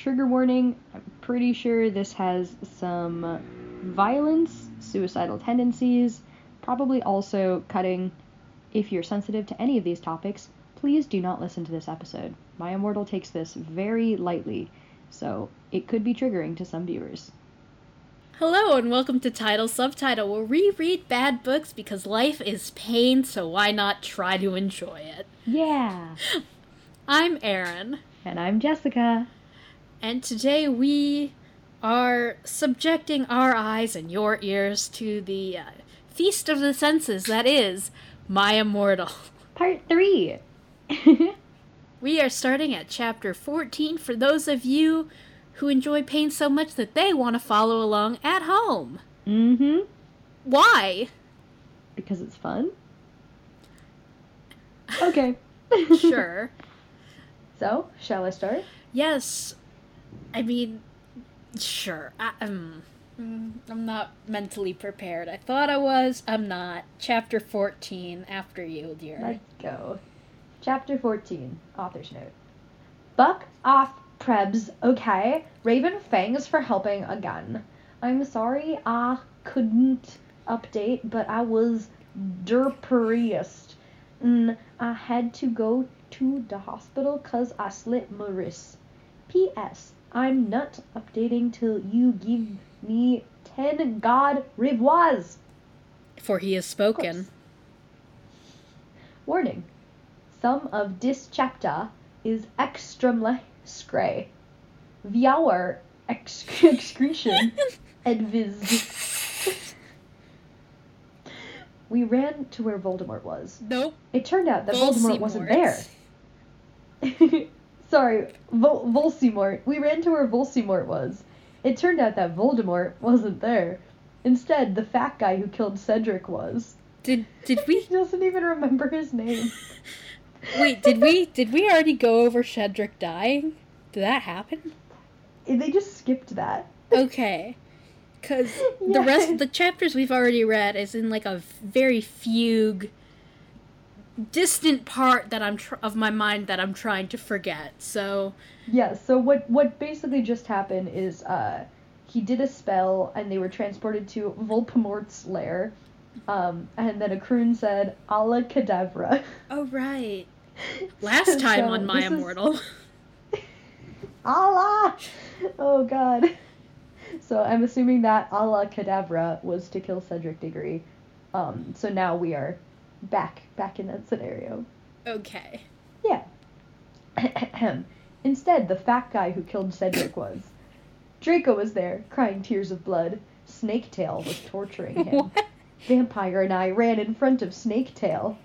trigger warning. I'm pretty sure this has some violence, suicidal tendencies, probably also cutting. If you're sensitive to any of these topics, please do not listen to this episode. My Immortal takes this very lightly, so it could be triggering to some viewers. Hello and welcome to Title Subtitle, where we read bad books because life is pain, so why not try to enjoy it? Yeah! I'm Erin. And I'm Jessica. And today we are subjecting our eyes and your ears to the uh, feast of the senses that is My Immortal. Part 3. we are starting at chapter 14 for those of you who enjoy pain so much that they want to follow along at home. Mm hmm. Why? Because it's fun. Okay. sure. So, shall I start? Yes. I mean, sure. I, um, I'm not mentally prepared. I thought I was. I'm not. Chapter 14, after you, dear. Let's go. Chapter 14, author's note. Buck off Prebs, okay? Raven Fangs for helping again. I'm sorry I couldn't update, but I was derperiest. And I had to go to the hospital cause I slit my wrist. P.S. I'm not updating till you give me ten god revoirs. For he has spoken. Warning. Some of this chapter is extremely scray. Viaur exc- excretion advised. we ran to where Voldemort was. Nope. It turned out that Voldemort wasn't there. Sorry, Vol- Volsimort. We ran to where Volsimort was. It turned out that Voldemort wasn't there. Instead, the fat guy who killed Cedric was. Did did we? he doesn't even remember his name. Wait, did we did we already go over Cedric dying? Did that happen? Eh, they just skipped that. Okay. Cuz the rest the chapters we've already read is in like a very fugue distant part that I'm tr- of my mind that I'm trying to forget. So yeah, so what what basically just happened is uh he did a spell and they were transported to Voldemort's lair. Um, and then a croon said, "Alla cadavra." Oh right. Last time so on My Immortal. Is... Allah! Oh god. So I'm assuming that Alla cadavra was to kill Cedric Diggory. Um, so now we are back back in that scenario. Okay. Yeah. Instead, the fat guy who killed Cedric was. Draco was there, crying tears of blood. Snaketail was torturing him. What? Vampire and I ran in front of Snaketail.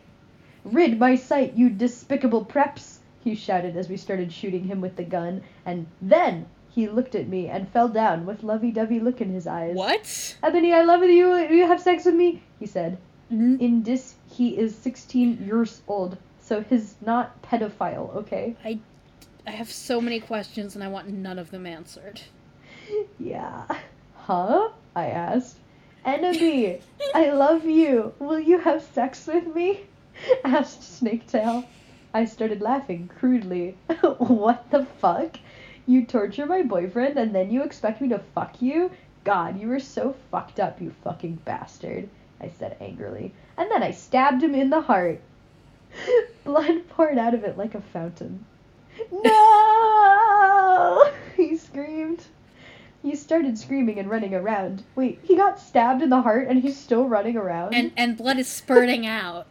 Rid my sight, you despicable preps! he shouted as we started shooting him with the gun, and then he looked at me and fell down with lovey-dovey look in his eyes. What? Ebony, I love you. You have sex with me, he said. N- In this, he is 16 years old, so he's not pedophile, okay? I I have so many questions and I want none of them answered. Yeah. Huh? I asked. Enemy, I love you. Will you have sex with me? asked Snaketail. I started laughing crudely. what the fuck? You torture my boyfriend and then you expect me to fuck you? God, you were so fucked up, you fucking bastard, I said angrily. And then I stabbed him in the heart. Blood poured out of it like a fountain. No! He screamed. He started screaming and running around. Wait, he got stabbed in the heart and he's still running around? And and blood is spurting out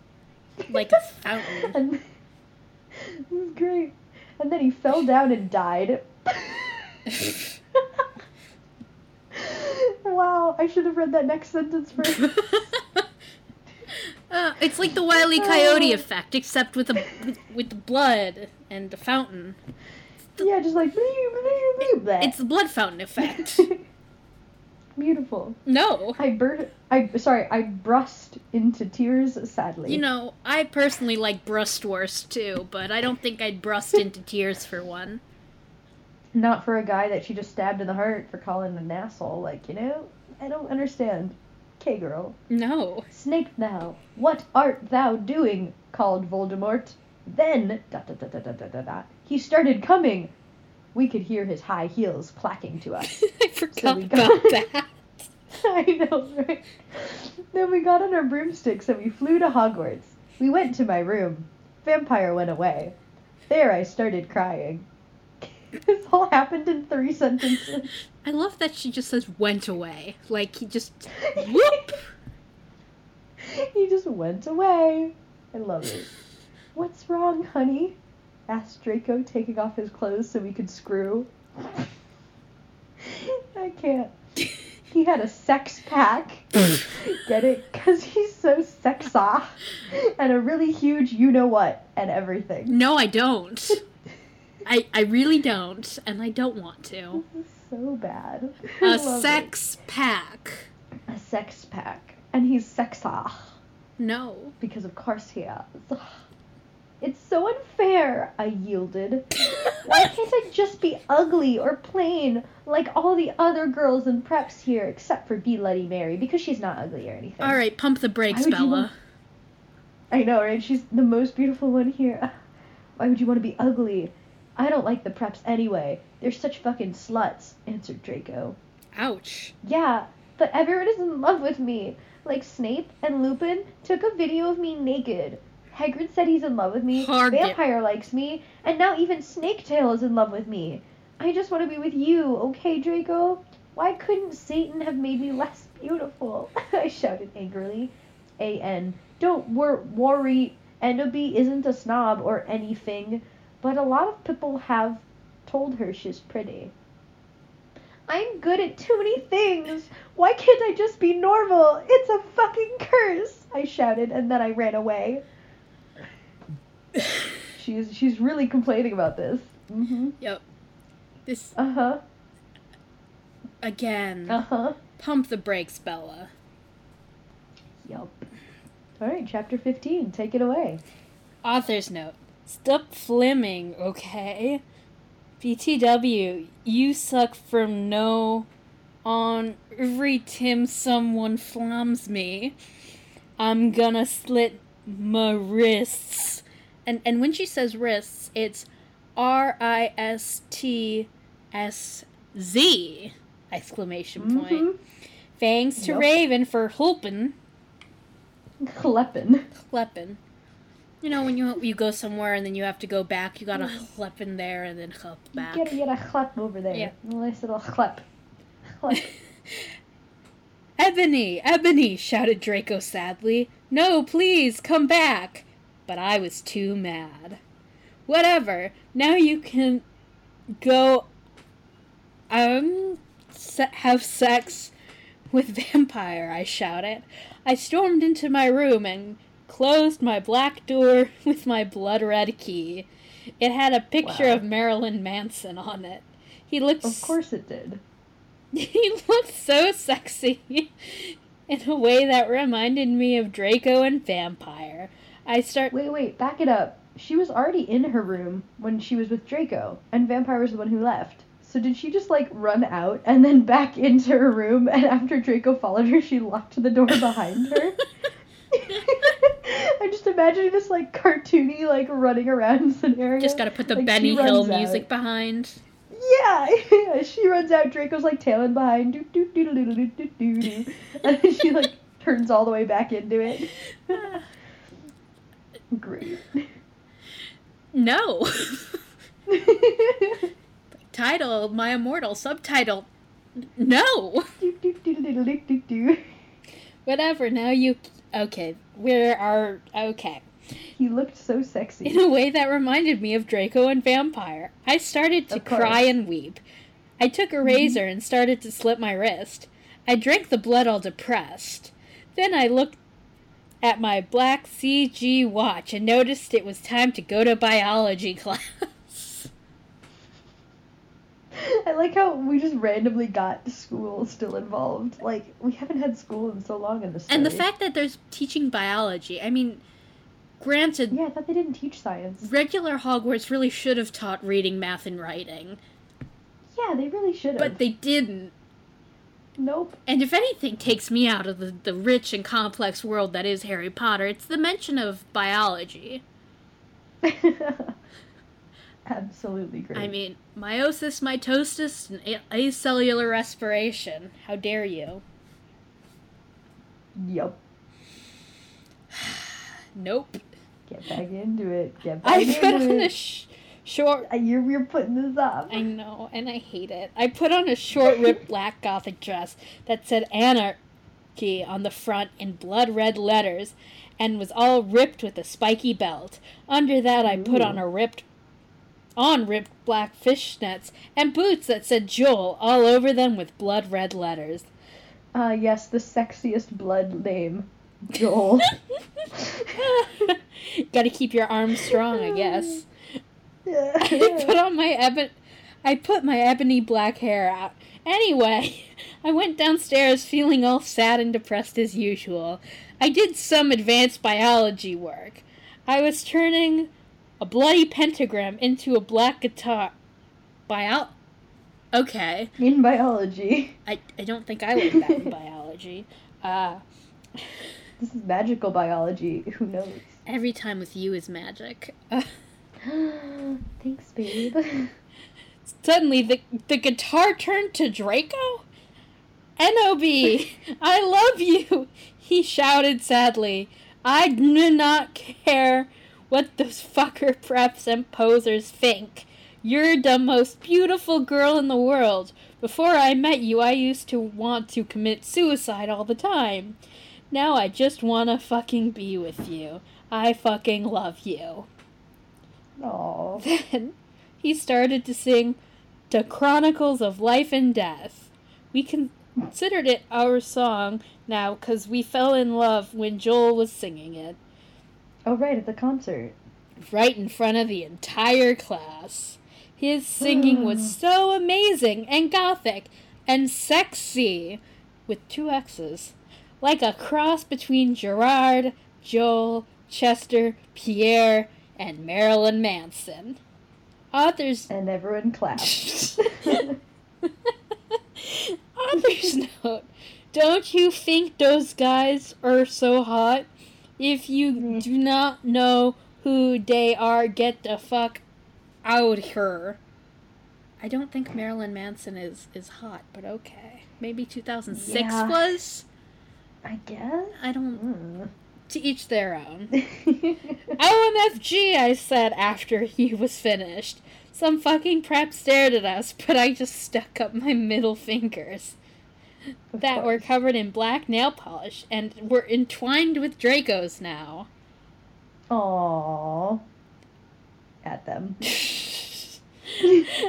like a fountain. And this is great. And then he fell down and died. wow, I should have read that next sentence first. Uh, it's like the Wile E. Coyote effect, except with the with, with the blood and the fountain. yeah, just like blah. It's the blood fountain effect. beautiful. No, I bur- I sorry, I burst into tears sadly. you know I personally like brustwurst too, but I don't think I'd brust into tears for one. Not for a guy that she just stabbed in the heart for calling an asshole. Like, you know, I don't understand. Okay, girl. No. Snape thou! what art thou doing? called Voldemort. Then da da da da da da da. he started coming. We could hear his high heels clacking to us. I forgot so got... about that. I know, right? Then we got on our broomsticks and we flew to Hogwarts. We went to my room. Vampire went away. There I started crying. this all happened in three sentences. I love that she just says went away. Like he just whoop. he just went away. I love it. What's wrong, honey? asked Draco, taking off his clothes so we could screw. I can't. He had a sex pack. Get it? Because he's so sexa. And a really huge you know what and everything. No, I don't. I I really don't, and I don't want to. This is so bad. A love it. sex pack. A sex pack. And he's sexa. No. Because of course he is. It's so unfair, I yielded. Why can't I just be ugly or plain like all the other girls in preps here except for Be Bloody Mary because she's not ugly or anything? All right, pump the brakes, Why would you Bella. want- I know, right? She's the most beautiful one here. Why would you want to be ugly? I don't like the preps anyway. They're such fucking sluts, answered Draco. Ouch. Yeah, but everyone is in love with me. Like Snape and Lupin took a video of me naked. Hagrid said he's in love with me. Hard Vampire likes me, and now even Snaketail is in love with me. I just want to be with you, okay, Draco? Why couldn't Satan have made me less beautiful? I shouted angrily. A.N. Don't wor- worry, Enderby isn't a snob or anything, but a lot of people have told her she's pretty. I'm good at too many things. Why can't I just be normal? It's a fucking curse. I shouted and then I ran away. She's she's really complaining about this. Mhm. Yep. This Uh-huh. again. Uh-huh. Pump the brakes, Bella. Yep. All right, chapter 15. Take it away. Author's note. Stop flimming, okay? BTW, you suck from no on every time someone flams me. I'm gonna slit my wrists. And and when she says wrists, it's R I S T S Z exclamation point. Mhm. Thanks to Yup. Raven for helping. Kleppen. Kleppen. You know, when you you go somewhere and then you have to go back, you gotta kleppen there and then klep back. Get a, get a chlep over there. Yeah. A nice little chlep. Chlep. Ebony, Ebony, shouted Draco sadly. No, please, come back. But I was too mad. Whatever, now you can go, um, se- have sex with Vampire, I shouted. I stormed into my room and closed my black door with my blood red key. It had a picture Wow. of Marilyn Manson on it. He looked of course it did. he looked so sexy in a way that reminded me of Draco and Vampire. I start Wait, wait, back it up. She was already in her room when she was with Draco, and Vampire was the one who left. So did she just like run out and then back into her room, and after Draco followed her, she locked the door behind her? I'm just imagining this like cartoony like running around scenario. just gotta put the Like, Benny Hill runs out. music behind. Yeah, yeah. She runs out. Draco's like tailing behind. Doo doo doo doo doo doo doo. And then she like turns all the way back into it. Great. No. Title My Immortal. Subtitle No. Doo doo doo. Whatever. Now you. Okay. Where are. Okay. He looked so sexy. In a way that reminded me of Draco and Vampire. I started to cry and weep. I took a razor and started to slit my wrist. I drank the blood all depressed. Then I looked at my black CG watch and noticed it was time to go to biology class. I like how we just randomly got school still involved. Like we haven't had school in so long in this. and the fact that there's teaching biology, I mean, granted, Yeah, I thought they didn't teach science. regular Hogwarts really should have taught reading, math, and writing, Yeah, they really should have. but they didn't. nope. And if anything takes me out of the, the rich and complex world that is Harry Potter, it's the mention of biology. Absolutely great. I mean, meiosis, mitosis, and a- acellular respiration. How dare you? Yup. Nope. Get back into it. Get back I into put on a it. sh- short. You're, you're putting this up. I know, and I hate it. I put on a short, ripped black gothic dress that said anarchy on the front in blood red letters and was all ripped with a spiky belt. Under that, I put on a ripped. On ripped black fishnets and boots that said Joel all over them with blood red letters. Ah, yes, the sexiest blood name. Joel. Gotta keep your arms strong, I guess. I yeah. put on my ebon I put my ebony black hair out. Anyway, I went downstairs feeling all sad and depressed as usual. I did some advanced biology work. I was turning a bloody pentagram into a black guitar. Bio Okay. In biology. I, I don't think I learned that in biology. Uh This is magical biology. Who knows? every time with you is magic. Uh, Thanks, babe. Suddenly, the, the guitar turned to Draco? N.O.B., I love you, he shouted sadly. I do not care what those fucker preps and posers think. You're the most beautiful girl in the world. Before I met you, I used to want to commit suicide all the time. Now I just wanna fucking be with you. I fucking love you. Aw. Then he started to sing The Chronicles of Life and Death. We considered it our song now because we fell in love when Joel was singing it Oh, right, at the concert. right in front of the entire class. His singing was hmm. so amazing and gothic and sexy with two X's. Like a cross between Gerard, Joel, Chester, Pierre, and Marilyn Manson. Authors And everyone clapped. Author's note. Don't you think those guys are so hot? If you Mm. do not know who they are, get the fuck out here. I don't think Marilyn Manson is is hot, but okay. Maybe 2006 Yeah. was. I guess? I don't. Mm. To each their own. OMFG, I said after he was finished. Some fucking prep stared at us, but I just stuck up my middle fingers Of that were covered in black nail polish and were entwined with Dracos now. Aww. At them.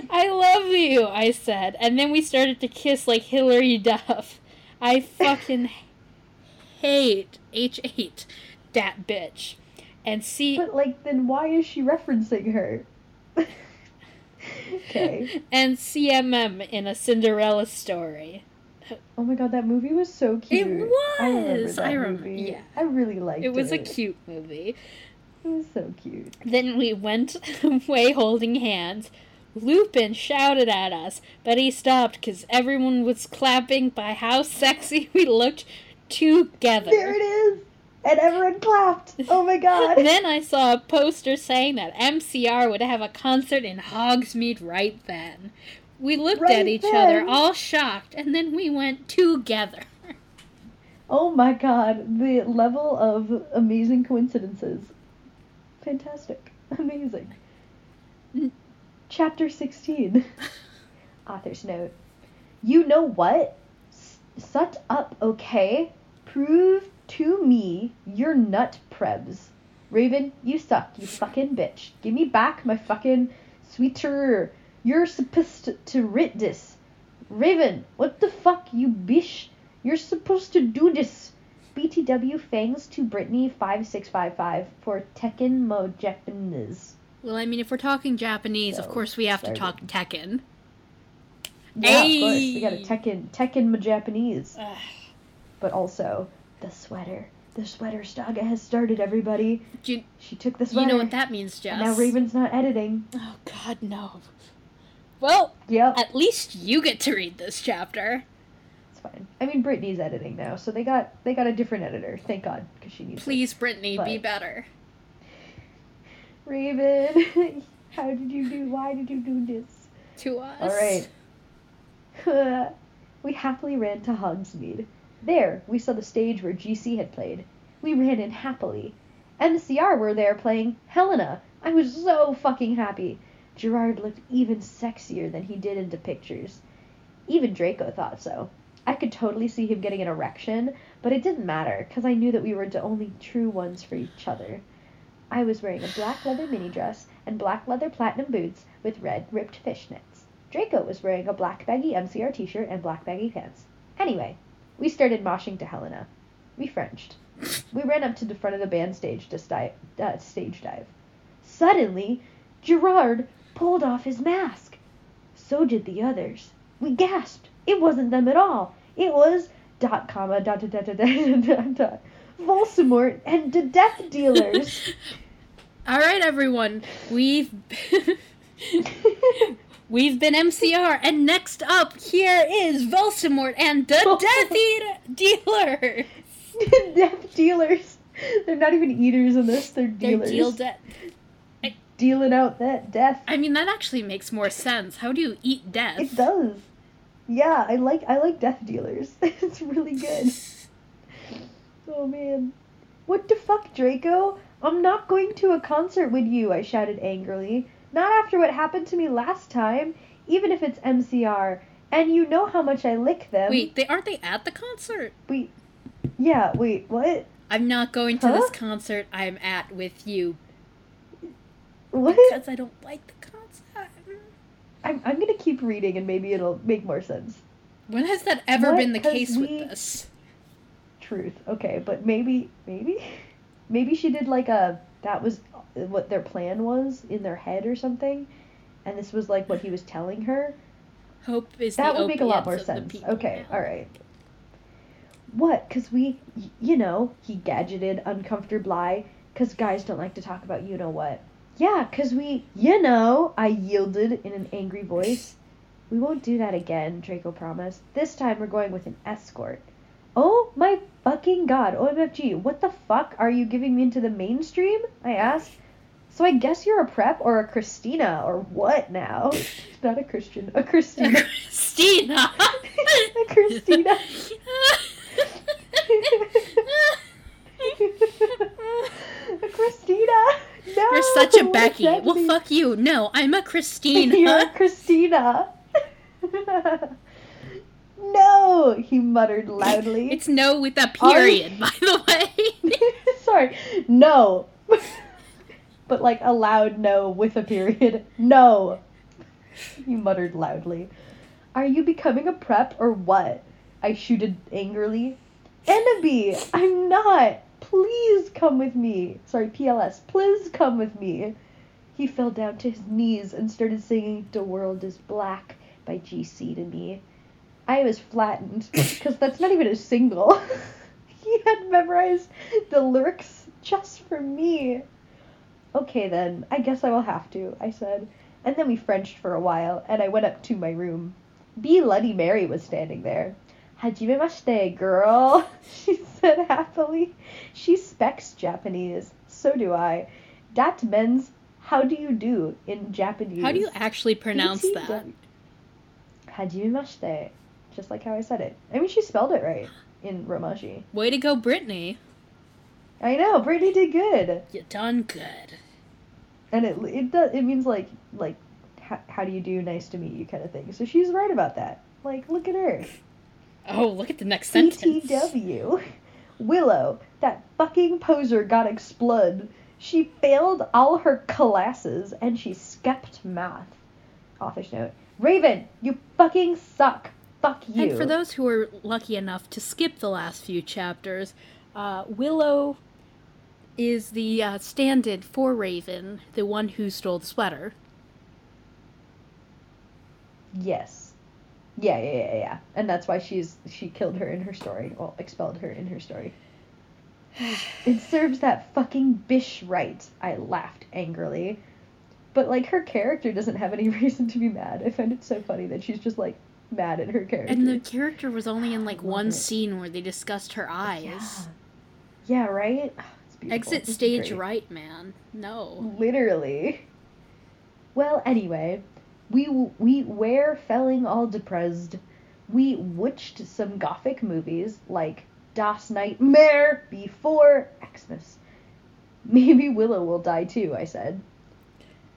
I love you, I said, and then we started to kiss like Hilary Duff. I fucking hate H8, that bitch. And see, But, like, then why is she referencing her? okay. and CMM in a Cinderella story. Oh my god, that movie was so cute. It was. I remember that I rem- movie. yeah. I really liked it. It was a cute movie. It was so cute. Then we went away holding hands. Lupin shouted at us, but he stopped because everyone was clapping by how sexy we looked together. There it is! And everyone clapped! Oh my god! then I saw a poster saying that MCR would have a concert in Hogsmeade right then. We looked at Right each other, all shocked, and then we went together. oh my god, the level of amazing coincidences. Fantastic. Amazing. Chapter 16. Author's note. You know what? S- Sut up, okay? Prove to me you're nut prebs. Raven, you suck, you fucking bitch. Give me back my fucking sweeter. You're supposed to, to writ this. Raven, what the fuck, you bish? You're supposed to do this. BTW Fangs to Brittany 5655 for Tekken Mo Japanese. Well, I mean, if we're talking Japanese, of course we have to talk Tekken. Yeah, of course. We got a Hey. Tekken Tekken Mo Japanese. Ugh. But also the sweater. The sweater saga has started, everybody. You, She took the sweater. you know what that means, Jess? now Raven's not editing. Oh God, no. Well, Yep. at least you get to read this chapter. It's fine. I mean, Brittany's editing now, so they got they got a different editor. Thank God, because she needs. it. Please, Brittany, be better. Raven. How did you do? Why did you do this? To us. All right. we happily ran to Hogsmeade. There, we saw the stage where GC had played. We ran in happily. MCR were there playing Helena. I was so fucking happy. Gerard looked even sexier than he did in the pictures. Even Draco thought so. I could totally see him getting an erection, but it didn't matter, because I knew that we were the only true ones for each other. I was wearing a black leather mini dress and black leather platinum boots with red ripped fishnets. Draco was wearing a black baggy MCR t-shirt and black baggy pants. Anyway, we started moshing to Helena. We Frenched. We ran up to the front of the band stage to sti- uh, stage dive. Suddenly, Gerard pulled off his mask. So did the others. We gasped. It wasn't them at all. It was dot comma dot dot dot dot dot dot dot Voldemort and the Death Dealers. All right, everyone. We've we've been MCR, and next up here is Voldemort and the Death Eater Dealer. Death Dealers. They're not even eaters in this. They're dealers. They're dealers. deal death. Dealing out that death. I mean, that actually makes more sense. How do you eat death? It does. Yeah, I like I like Death Dealers. it's really good. Oh man. What the fuck, Draco? I'm not going to a concert with you, I shouted angrily. Not after what happened to me last time, even if it's MCR. And you know how much I lick them. Wait, they aren't they at the concert? Wait. Yeah, wait, what? I'm not going to Huh? this concert I'm at with you What? because I don't like the concept. I'm, I'm gonna keep reading and maybe it'll make more sense. When has that ever What? been the case we- with this? Truth. Okay, but maybe, maybe, maybe she did like a that was what their plan was in their head or something, and this was like what he was telling her. Hope is That the would make a lot more sense. Okay, now. all right. What? Cause we, y- you know, he gadgeted uncomfortably. Cause guys don't like to talk about you know what. Yeah, cause we, you know, I yielded in an angry voice. We won't do that again, Draco promised. This time we're going with an escort. Oh my fucking god, OMFG, what the fuck are you giving me into the mainstream? I asked. So I guess you're a prep or a Christina or what now? Not a Christian, a Christina. Christina. A Christina. a Christina. No. You're such a Becky. Well, mean? fuck you. No, I'm a Christina. You're a Christina. Christina. no, he muttered loudly. it's no with a period, by the way. Sorry, no. but like a loud no with a period. No. He muttered loudly. Are you becoming a prep or what? I shooted angrily. Enemy, I'm not. Please come with me. Sorry, PLS. Please come with me. He fell down to his knees and started singing The World is Black by GC to me. I was flattened because that's not even a single. he had memorized the lyrics just for me. Okay then, I guess I will have to, I said. And then we Frenched for a while, and I went up to my room. B. Bloody Mary was standing there. Hajime mashite, girl, she said happily. She specs Japanese. So do I. Dat means, how do you do in Japanese? How do you actually pronounce that? BTW. Hajime mashite. Just like how I said it. I mean, she spelled it right in Romaji. Way to go, Brittany. I know, Brittany did good. You done good. And it it does it means like like how, how do you do nice to meet you kind of thing. So she's right about that. Like look at her. Oh, look at the next sentence. PTW. Willow, that fucking poser got explode. She failed all her classes and she skipped math. Office note. Raven, you fucking suck. Fuck you. And for those who are lucky enough to skip the last few chapters, uh, Willow is the uh, stand-in for Raven, the one who stole the sweater. Yes. Yeah, yeah, yeah, yeah. And that's why she's she killed her in her story. Well, expelled her in her story. it serves that fucking bish right. I laughed angrily. But like her character doesn't have any reason to be mad. I find it so funny that she's just like mad at her character. And the character was only in like one it. scene where they discussed her eyes. Yeah. Yeah, right? Ah, beautiful. Exit stage right, man. No. Literally. Well, anyway, we we were feeling all depressed. We watched some gothic movies like Das Nightmare Before Xmas. Maybe Willow will die too, I said.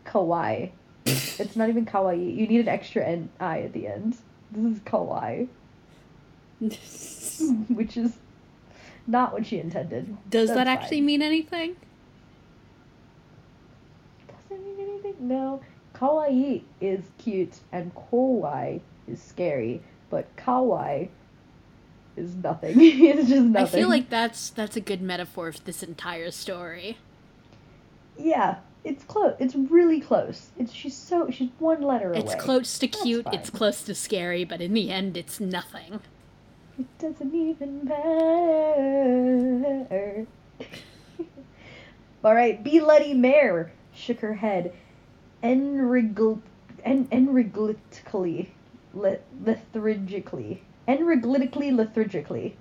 Kawaii. it's not even kawaii. You need an extra N I at the end. This is kawaii. Which is not what she intended. Does That's that actually fine. mean anything? Doesn't mean anything? No. Kawaii is cute and kawaii is scary, but kawaii is nothing. it's just nothing. I feel like that's that's a good metaphor for this entire story. Yeah, it's close. It's really close. It's she's so she's one letter away. It's close to That's cute, it's close to scary, but in the end, it's nothing. It doesn't even matter. All right, be Letty Mare shook her head, enrigl, en, enriglically, le, lethargically, enriglically, lethargically.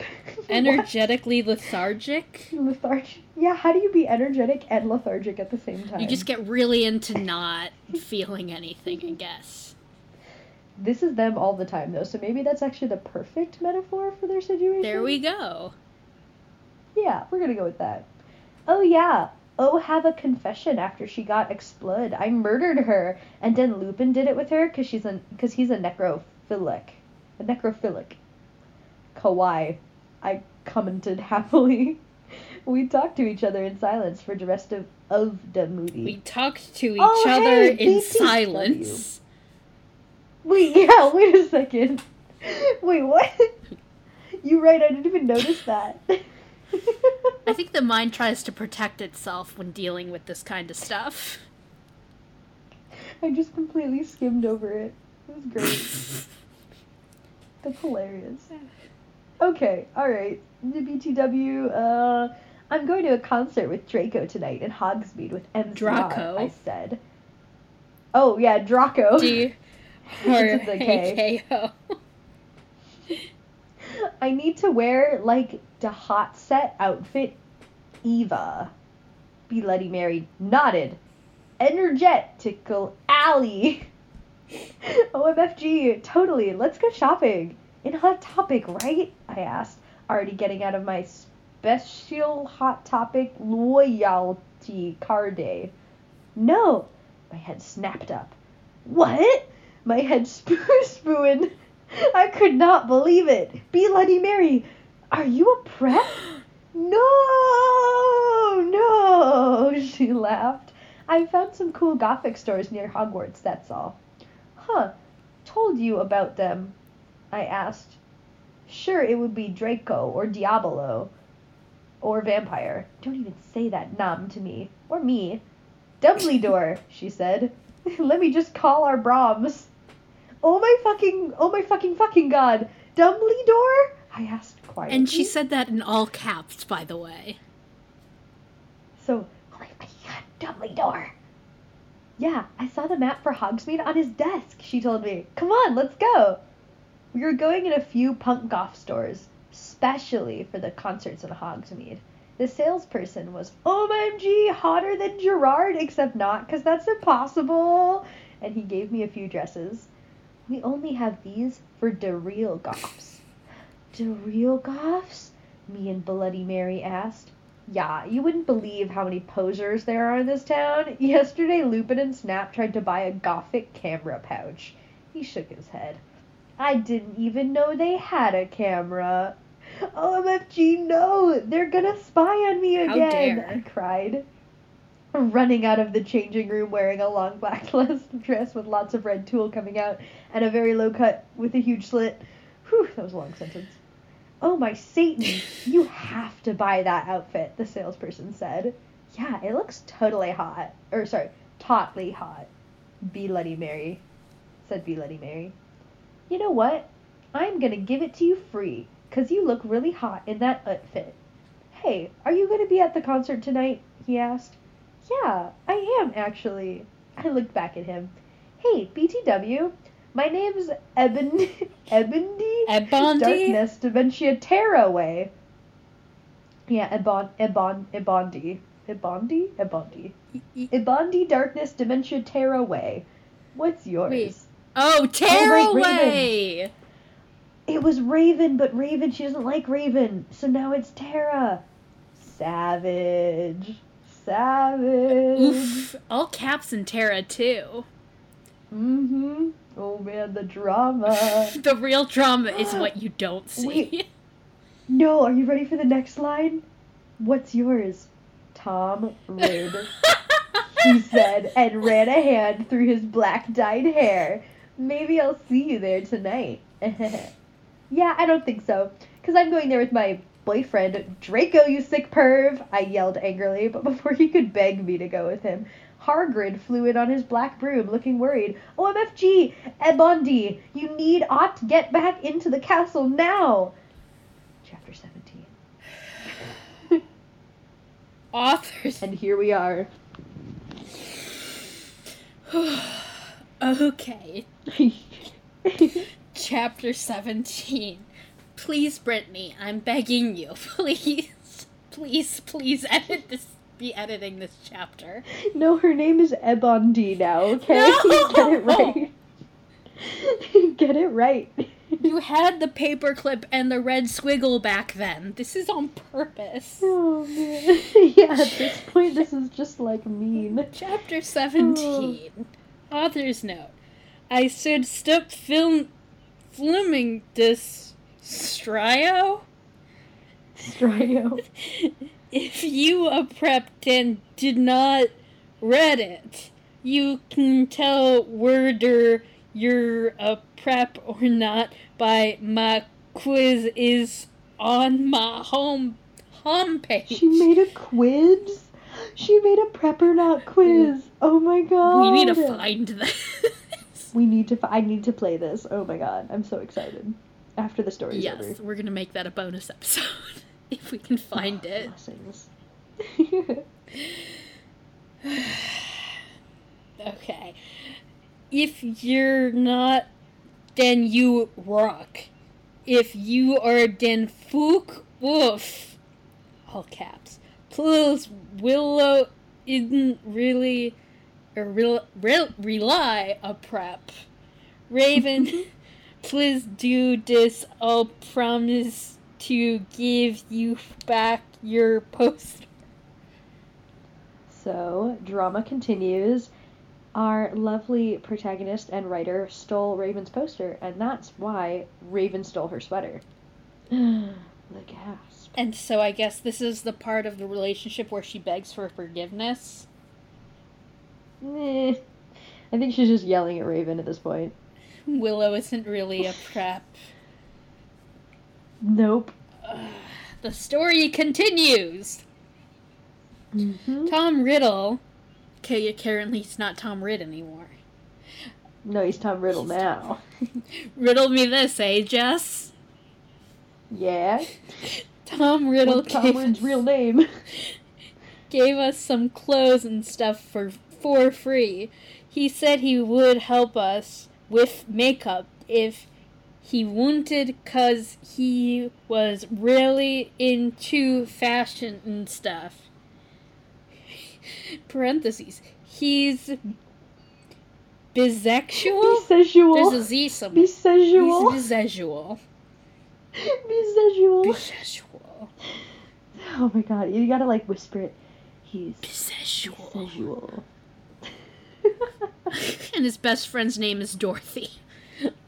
Energetically lethargic? Lethargic. Yeah, how do you be energetic and lethargic at the same time? You just get really into not feeling anything, I guess. This is them all the time, though, so maybe that's actually the perfect metaphor for their situation. There we go. Yeah, we're gonna go with that. Oh yeah. Oh, have a confession after she got exploded. I murdered her, and then Lupin did it with her because she's a because he's a necrophilic, a necrophilic. Kawaii, I commented happily. we talked to each other in silence for the rest of of the movie. We talked to each Oh, other hey, in BTW. silence. Wait, yeah, wait a second. Wait, what? You're right? I didn't even notice that. I think the mind tries to protect itself when dealing with this kind of stuff. I just completely skimmed over it. It was great. That's hilarious. Okay, alright. The BTW, uh, I'm going to a concert with Draco tonight in Hogsmeade with M. Draco? I said. Oh, yeah, Draco. D or It's with a K. AKO. I need to wear, like, the hot set outfit Eva. Be Letty Mary nodded. Energetical alley. OMFG, totally. Let's go shopping. In Hot Topic, right? I asked, already getting out of my special Hot Topic loyalty card day. No! My head snapped up. What? My head spoo spooing. I could not believe it. Be Letty Mary, are you a prep? No, no, she laughed. I found some cool gothic stores near Hogwarts, that's all. Huh, told you about them? I asked. Sure, it would be Draco or Diabolo or Vampire. Don't even say that nom to me. Or me. Dumbledore, she said. Let me just call our Brahms. Oh my fucking, oh my fucking fucking god. Dumbledore? I asked quietly. And she said that in all caps, by the way. So, oh my fucking god, Dumbledore. Yeah, I saw the map for Hogsmeade on his desk, she told me. Come on, let's go. We were going in a few punk goth stores, specially for the concerts in Hogsmeade. The salesperson was OMG hotter than Gerard, except not, because that's impossible. And he gave me a few dresses. We only have these for the real goths. The real goths? Me and Bloody Mary asked. Yeah, you wouldn't believe how many posers there are in this town. Yesterday, Lupin and Snap tried to buy a gothic camera pouch. He shook his head. I didn't even know they had a camera. OMFG, no! They're gonna spy on me How again! dare. I cried. Running out of the changing room wearing a long black dress with lots of red tulle coming out and a very low cut with a huge slit. Whew, that was a long sentence. Oh my Satan, you have to buy that outfit, the salesperson said. Yeah, it looks totally hot. Or sorry, tautly hot. Be Letty Mary, said Be Letty Mary. You know what? I'm gonna give it to you free, 'cause you look really hot in that outfit. Hey, are you gonna be at the concert tonight? he asked. Yeah, I am actually. I looked back at him. Hey, BTW, my name's Eben Ebendy Ebondi? Darkness Dementia Tearaway. Yeah, Ebon Ebon Ebondi. Y- y- Ibondi Darkness Dementia Tearaway. What's yours? Wait. Oh, oh Tearaway! Raven. It was Raven, but Raven, she doesn't like Raven, so now it's Tara. Savage. Savage. Oof. All caps in Terra, too. Mm-hmm. Oh man, the drama. the real drama is what you don't see. Wait. no, are you ready for the next line? What's yours? Tom Ridd. he said, and ran a hand through his black dyed hair. Maybe I'll see you there tonight. yeah, I don't think so. Because I'm going there with my boyfriend, Draco, you sick perv! I yelled angrily, but before he could beg me to go with him, Hargrid flew in on his black broom, looking worried. OMFG! Ebondi! You need ought to get back into the castle now! Chapter 17. Authors. And here we are. okay. Chapter 17. Please, Brittany, I'm begging you. Please, please, please edit this. Be editing this chapter. no, her name is Ebondi now, okay? No! Get it right. Get it right. You had the paperclip and the red squiggle back then. This is on purpose. Oh man. yeah, at this point this is just like mean. Chapter 17. Author's note. I should stop film filming this strio. Strio. If you a prepped and did not read it, you can tell whether you're a prep or not by my quiz is on my home homepage. She made a quiz? She made a prepper not quiz. Oh my god. we need to find this. We need to I need to play this. Oh my god. I'm so excited. After the story's yes, over. we're gonna make that a bonus episode if we can find ah, it. Blessings. Okay. If you're not, then you rock. If you are, then fook woof. All caps. Plus, Willow isn't really real rely a prep. Raven, please do this. I'll promise to give you back your poster. So, drama continues. Our lovely protagonist and writer stole Raven's poster, and that's why Raven stole her sweater. the gasp. And so I guess this is the part of the relationship where she begs for forgiveness. Eh. I think she's just yelling at Raven at this point. Willow isn't really a prep. Nope. The story continues. hmm Tom Riddle. Okay, currently he's not Tom Ridd anymore. No, he's Tom Riddle now. Riddle me this, eh, Jess? yeah. Tom Riddle What's Tom Riddle's real name? gave us some clothes and stuff for for free. He said he would help us with makeup if he wanted cuz he was really into fashion and stuff. Parentheses. He's bisexual? Bisexual. There's a Z somewhere. Bisexual. He's bisexual. Bisexual. Bisexual. Oh my god, you gotta like whisper it. He's Bisexual. bisexual. And his best friend's name is Dorothy.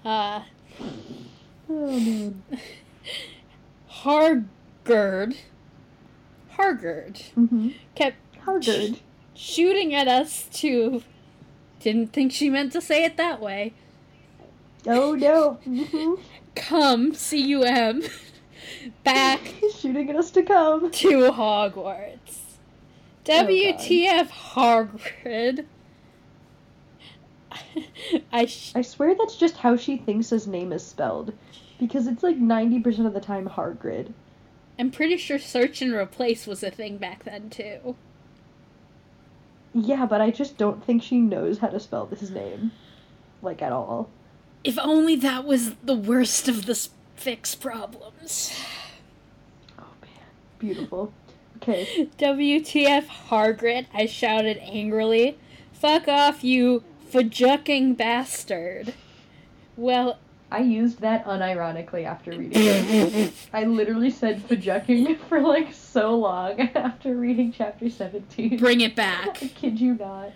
Uh, oh man. Hargard. Hargard Mm-hmm. kept Harvard. shooting at us too. Didn't think she meant to say it that way. Oh no. Mm-hmm. Come, C U M, back He's shooting at us to come. to Hogwarts. WTF, Hagrid? I sh- I swear that's just how she thinks his name is spelled. Because it's like 90% of the time Hargrid. I'm pretty sure search and replace was a thing back then too. Yeah, but I just don't think she knows how to spell this name. Like, at all. If only that was the worst of the fix problems. Oh man. Beautiful. Okay. WTF Hargrit, I shouted angrily. Fuck off, you fajucking bastard. Well, I used that unironically after reading it. I literally said fajucking for like so long after reading chapter 17. bring it back. I kid you not.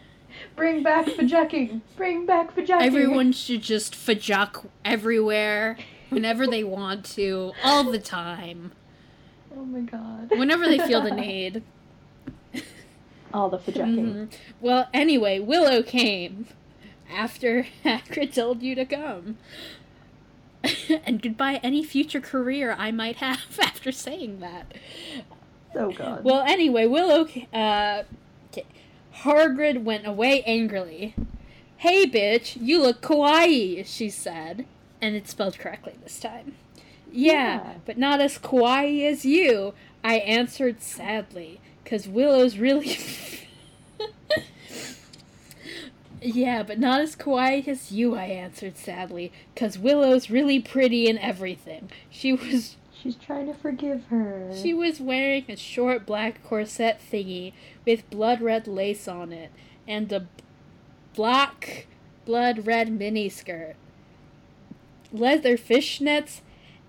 Bring back fajucking! Bring back fajucking! Everyone should just fajuk everywhere, whenever they want to, all the time, Oh my god. whenever they feel the need. All the fajucking. Mhm. Well, anyway, Willow came after Hagrid told you to come. and goodbye any future career I might have after saying that. Oh god. Well, anyway, Willow, uh, okay. Hargrid went away angrily. Hey, bitch, you look kawaii, she said. And it's spelled correctly this time. Yeah, Yeah. but not as kawaii as you, I answered sadly, because Willow's really. Yeah, but not as quiet as you, I answered sadly, because Willow's really pretty and everything. She was She's trying to forgive her. she was wearing a short black corset thingy with blood red lace on it and a black blood red miniskirt. Leather fishnets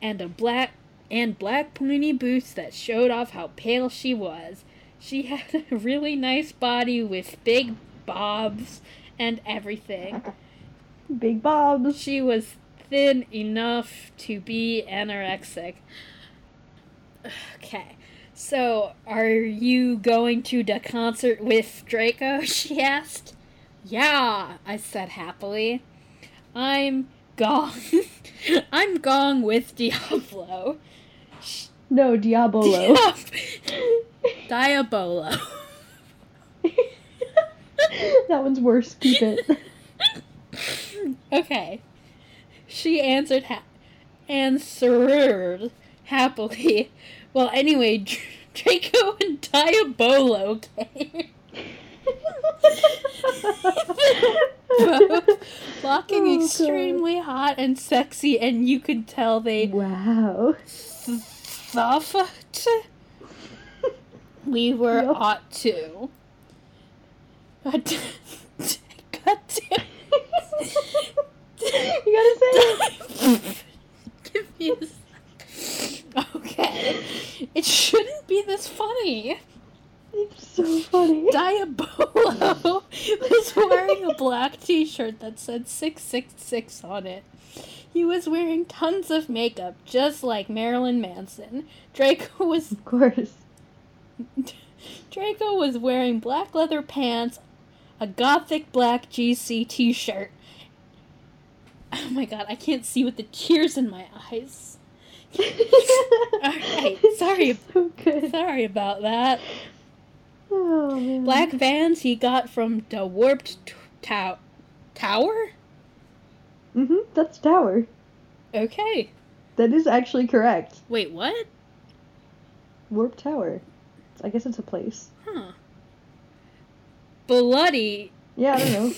and a black and black pointy boots that showed off how pale she was. She had a really nice body with big bobs and everything. Big Bob's. She was thin enough to be anorexic. Okay. So, are you going to the concert with Draco? She asked. Yeah, I said happily. I'm gong. I'm gong with Diablo. No, Diabolo. Diabolo. that one's worse. Keep it. okay. She answered ha- answered happily. Well, anyway, Dr- Draco and Diabolo came. Both looking Oh, God. extremely hot and sexy, and you could tell they wow. thought we were Yup. hot too. God damn. God damn. you gotta say it. Give me a sec. Okay. It shouldn't be this funny. It's so funny. Diabolo was wearing a black t shirt that said 666 on it. He was wearing tons of makeup, just like Marilyn Manson. Draco was Of course. Draco was wearing black leather pants, a gothic black GC t shirt. Oh my god, I can't see with the tears in my eyes. Alright, sorry. So. Sorry about that. Oh. Black vans he got from the Warped t- tow- Tower? Mhm. That's Tower. Okay. That is actually correct. Wait, what? Warp Tower. I guess it's a place. Huh. Bloody. Yeah, I don't know.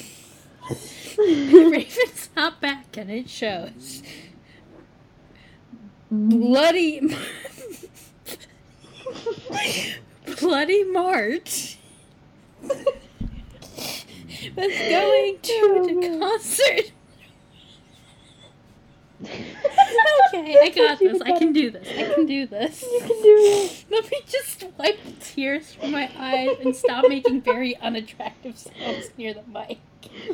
Raven's not back and it shows. Bloody. Bloody March was going to Oh, the concert. Okay, I got this. I can do this. I can do this. You can do it. Let me just wipe the tears from my eyes and stop making very unattractive sounds near the mic.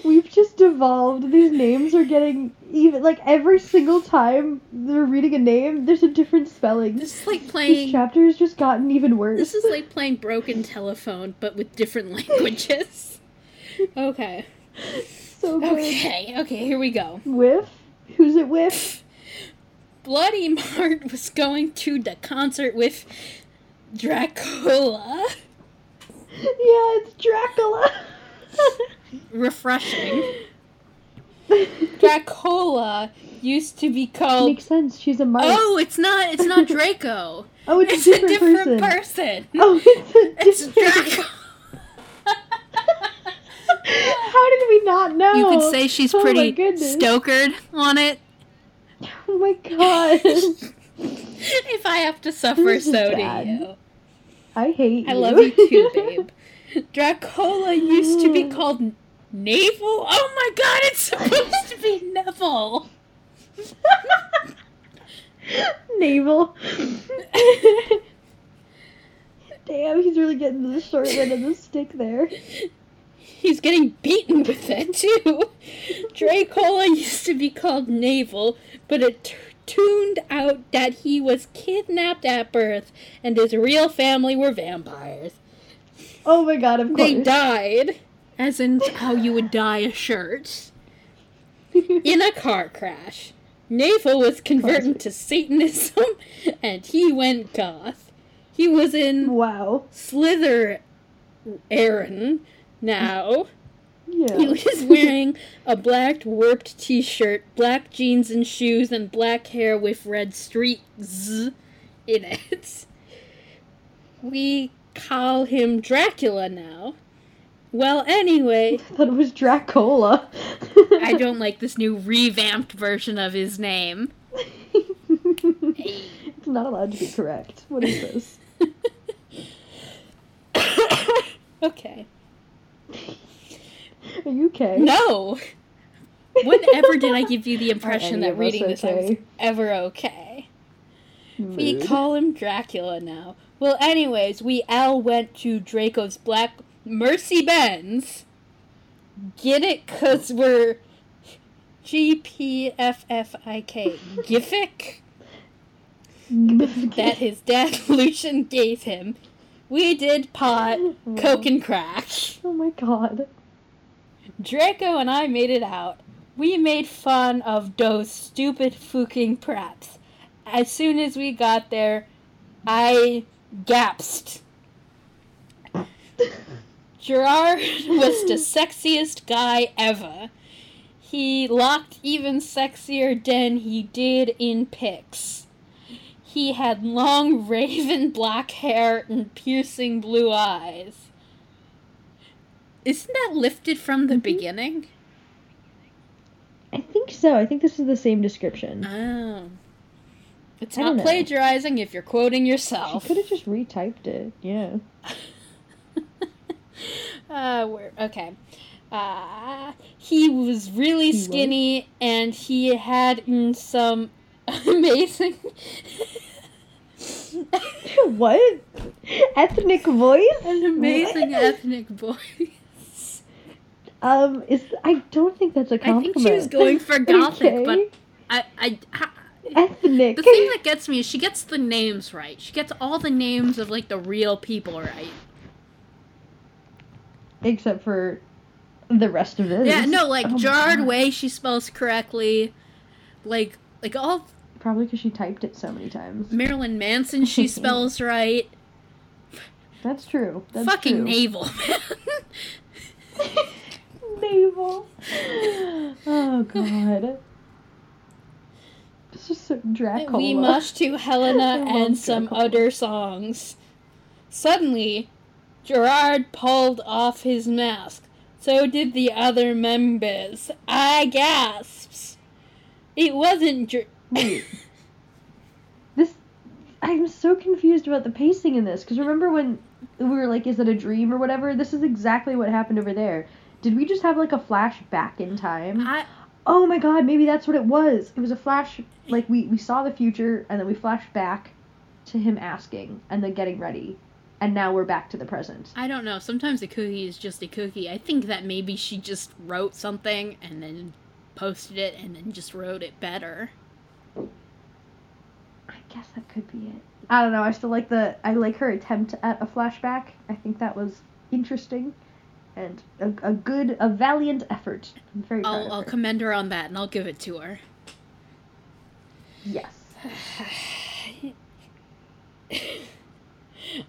We've just evolved. These names are getting even like every single time they're reading a name, there's a different spelling. This is like playing This playing. chapter has just gotten even worse. This is like playing broken telephone, but with different languages. Okay. so good. Okay. Okay. Here we go. Whiff? Who's it with? Bloody Mart was going to the concert with Dracula. Yeah, it's Dracula. Refreshing. Dracula used to be called. Makes sense. She's a mark. Oh, it's not. It's not Draco. Oh, it's, it's a different, different person. person. Oh, it's a It's different. Draco. How did we not know? You could say she's Oh pretty stokered on it. Oh my god. if I have to suffer, so do you. I hate you. I love you too, babe. Dracola used to be called Navel. Oh my god, it's supposed to be Neville. Navel. Damn, he's really getting the short end of the stick there. He's getting beaten with it too. Dracola used to be called Navel, but it t- tuned out that he was kidnapped at birth and his real family were vampires. Oh my god, of course. They died, as in how you would dye a shirt, in a car crash. Navel was converted to Satanism, and he went goth. He was in wow. Slither Aaron now. He Yeah. was wearing a black warped t shirt, black jeans and shoes, and black hair with red streaks in it. We call him Dracula now. Well, anyway, I thought it was Dracola. I don't like this new revamped version of his name. it's not allowed to be correct. What is this? okay. Are you okay? No! Whenever did I give you the impression that reading this I was ever okay? We call him Dracula now. Well, anyways, we all went to Draco's Black Mercy Benz. Get it? Because we're G-P-F-F-I-K. Giffic? That his dad, Lucian, gave him. We did pot, coke, and crack. Oh my god. Draco and I made it out. We made fun of those stupid fucking preps. As soon as we got there, I gasped. Gerard was the sexiest guy ever. He looked even sexier than he did in pics. He had long raven black hair and piercing blue eyes. Isn't that lifted from the Mhm. beginning? I think so. I think this is the same description. Oh. It's I not plagiarizing if you're quoting yourself. She could have just retyped it. Yeah. uh, where, okay. Uh, he was really He was? skinny and he had mm, some amazing. what? Ethnic voice? An amazing What? ethnic voice. Um, is I don't think that's a compliment. I think she was going for gothic, but Okay. I, I, ha- ethnic. the thing that gets me is she gets the names right. She gets all the names of like the real people right. Except for the rest of it. Yeah, no, like Oh God. Way, she spells correctly. Like, like all Probably because she typed it so many times. Marilyn Manson, she spells right. That's true. That's Fucking true. navel, man. Navel. Oh god. This is so Dracula. we must to Helena and some Dracula. other songs. Suddenly, Gerard pulled off his mask. So did the other members. I gasps. It wasn't Ger- Wait. This. I'm so confused about the pacing in this because remember when we were like, "Is it a dream or whatever?" This is exactly what happened over there. Did we just have like a flash back in time? I, Oh my god, maybe that's what it was. It was a flash. Like we we saw the future and then we flashed back to him asking and then getting ready, and now we're back to the present. I don't know. Sometimes a cookie is just a cookie. I think that maybe she just wrote something and then posted it and then just wrote it better. I guess that could be it. I don't know. I still like the. I like her attempt at a flashback. I think that was interesting, and a, a good, a valiant effort. I'm very proud I'll, of I'll her. commend her on that and I'll give it to her. yes.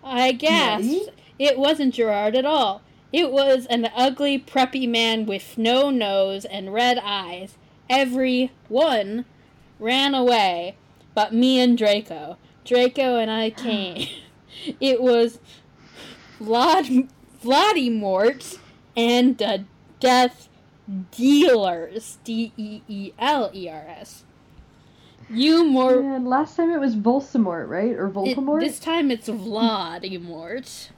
I guess? It wasn't Gerard at all. It was an ugly, preppy man with no nose and red eyes. Every one ran away, but me and Draco. Draco and I came. it was Vlad Vladimort and the Death Dealers. D E E L E R S. You more. Man, last time it was Volsamort, right? Or It, this time it's Vladimort.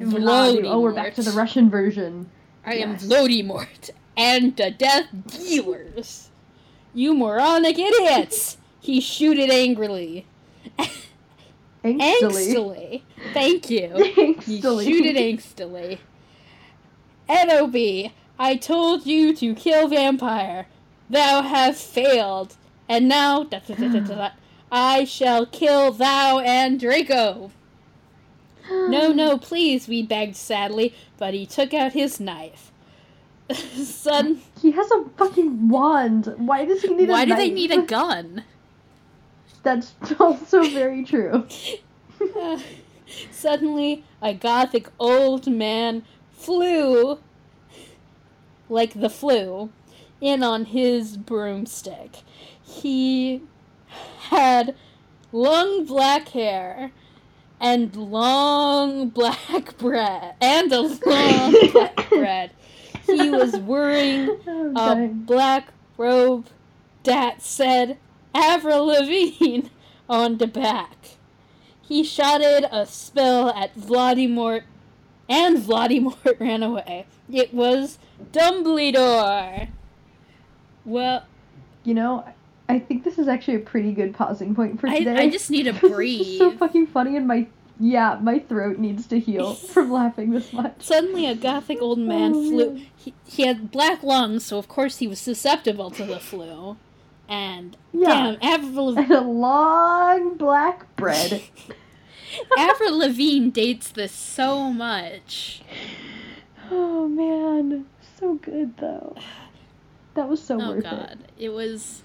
Vladi- Oh, we're back to the Russian version. I am Yes. Vladimort and the Death Dealers. You moronic idiots! He shooted angrily. Angstily. Angstily. Thank you. You shoot it angstily. NOB, I told you to kill vampire. Thou have failed. And now, da, da, da, I shall kill thou and Draco. No, no, please, we begged sadly, but he took out his knife. Son, He has a fucking wand. Why does he need a why do they need a gun? That's also very true. Uh, suddenly, a gothic old man flew, like the flu, in on his broomstick. He had long black hair and long black bread and a long black bread. He was wearing I'm a black robe that said Avril Lavigne on the back. He shouted a spell at Vladimir, and Vladimir ran away. It was Dumbledore. Well, You know, I think this is actually a pretty good pausing point for today. I just need 'cause breathe. So fucking funny, and my yeah, my throat needs to heal from laughing this much. Suddenly, a gothic old man Oh, flew. He, he had black lungs, so of course he was susceptible to the flu. And Yeah. damn, Avril, And a long black bread. Avril Lavigne dates this so much. oh man, so good though. That was so Oh worth god, it was.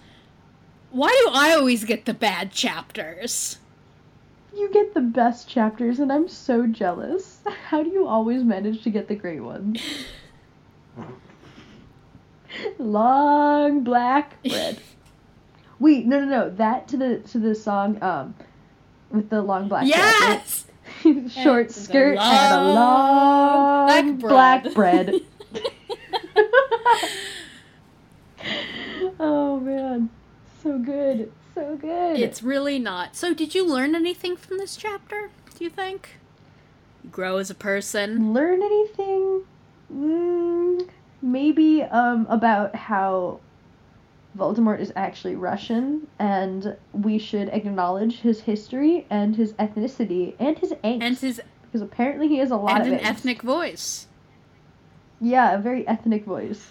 Why do I always get the bad chapters? You get the best chapters, and I'm so jealous. How do you always manage to get the great ones? long black bread. Wait, no, no, no. That to the to the song um with the long black bread, right? yes. short And the skirt and a long black bread. oh man, so good, so good. it's really not. So, did you learn anything from this chapter? Do you think? Grow as a person. learn anything? Mm, maybe um about how Voldemort is actually Russian, and we should acknowledge his history and his ethnicity and his angst. And his because apparently he has a lot and of an angst. ethnic voice. Yeah, a very ethnic voice.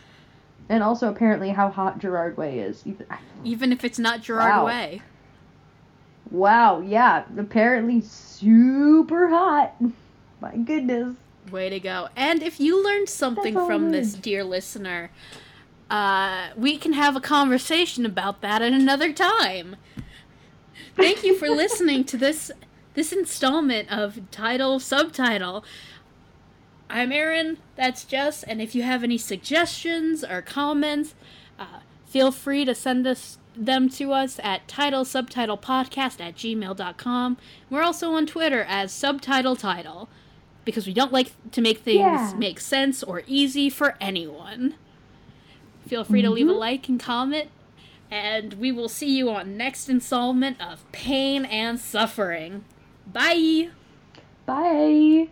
And also apparently how hot Gerard Way is. Even- Even if it's not Gerard Wow. Way. Wow, yeah, apparently super hot. My goodness. Way to go. And if you learned something from this, dear listener, uh, we can have a conversation about that at another time. Thank you for listening to this this installment of title subtitle. I'm Aaron, that's Jess, and if you have any suggestions or comments, uh, feel free to send us them to us at title subtitle podcast at gmail.com. We're also on Twitter as subtitle title because we don't like to make things Yeah. make sense or easy for anyone. Feel free to leave a Mhm. like and comment, and we will see you on next installment of Pain and Suffering. Bye! Bye.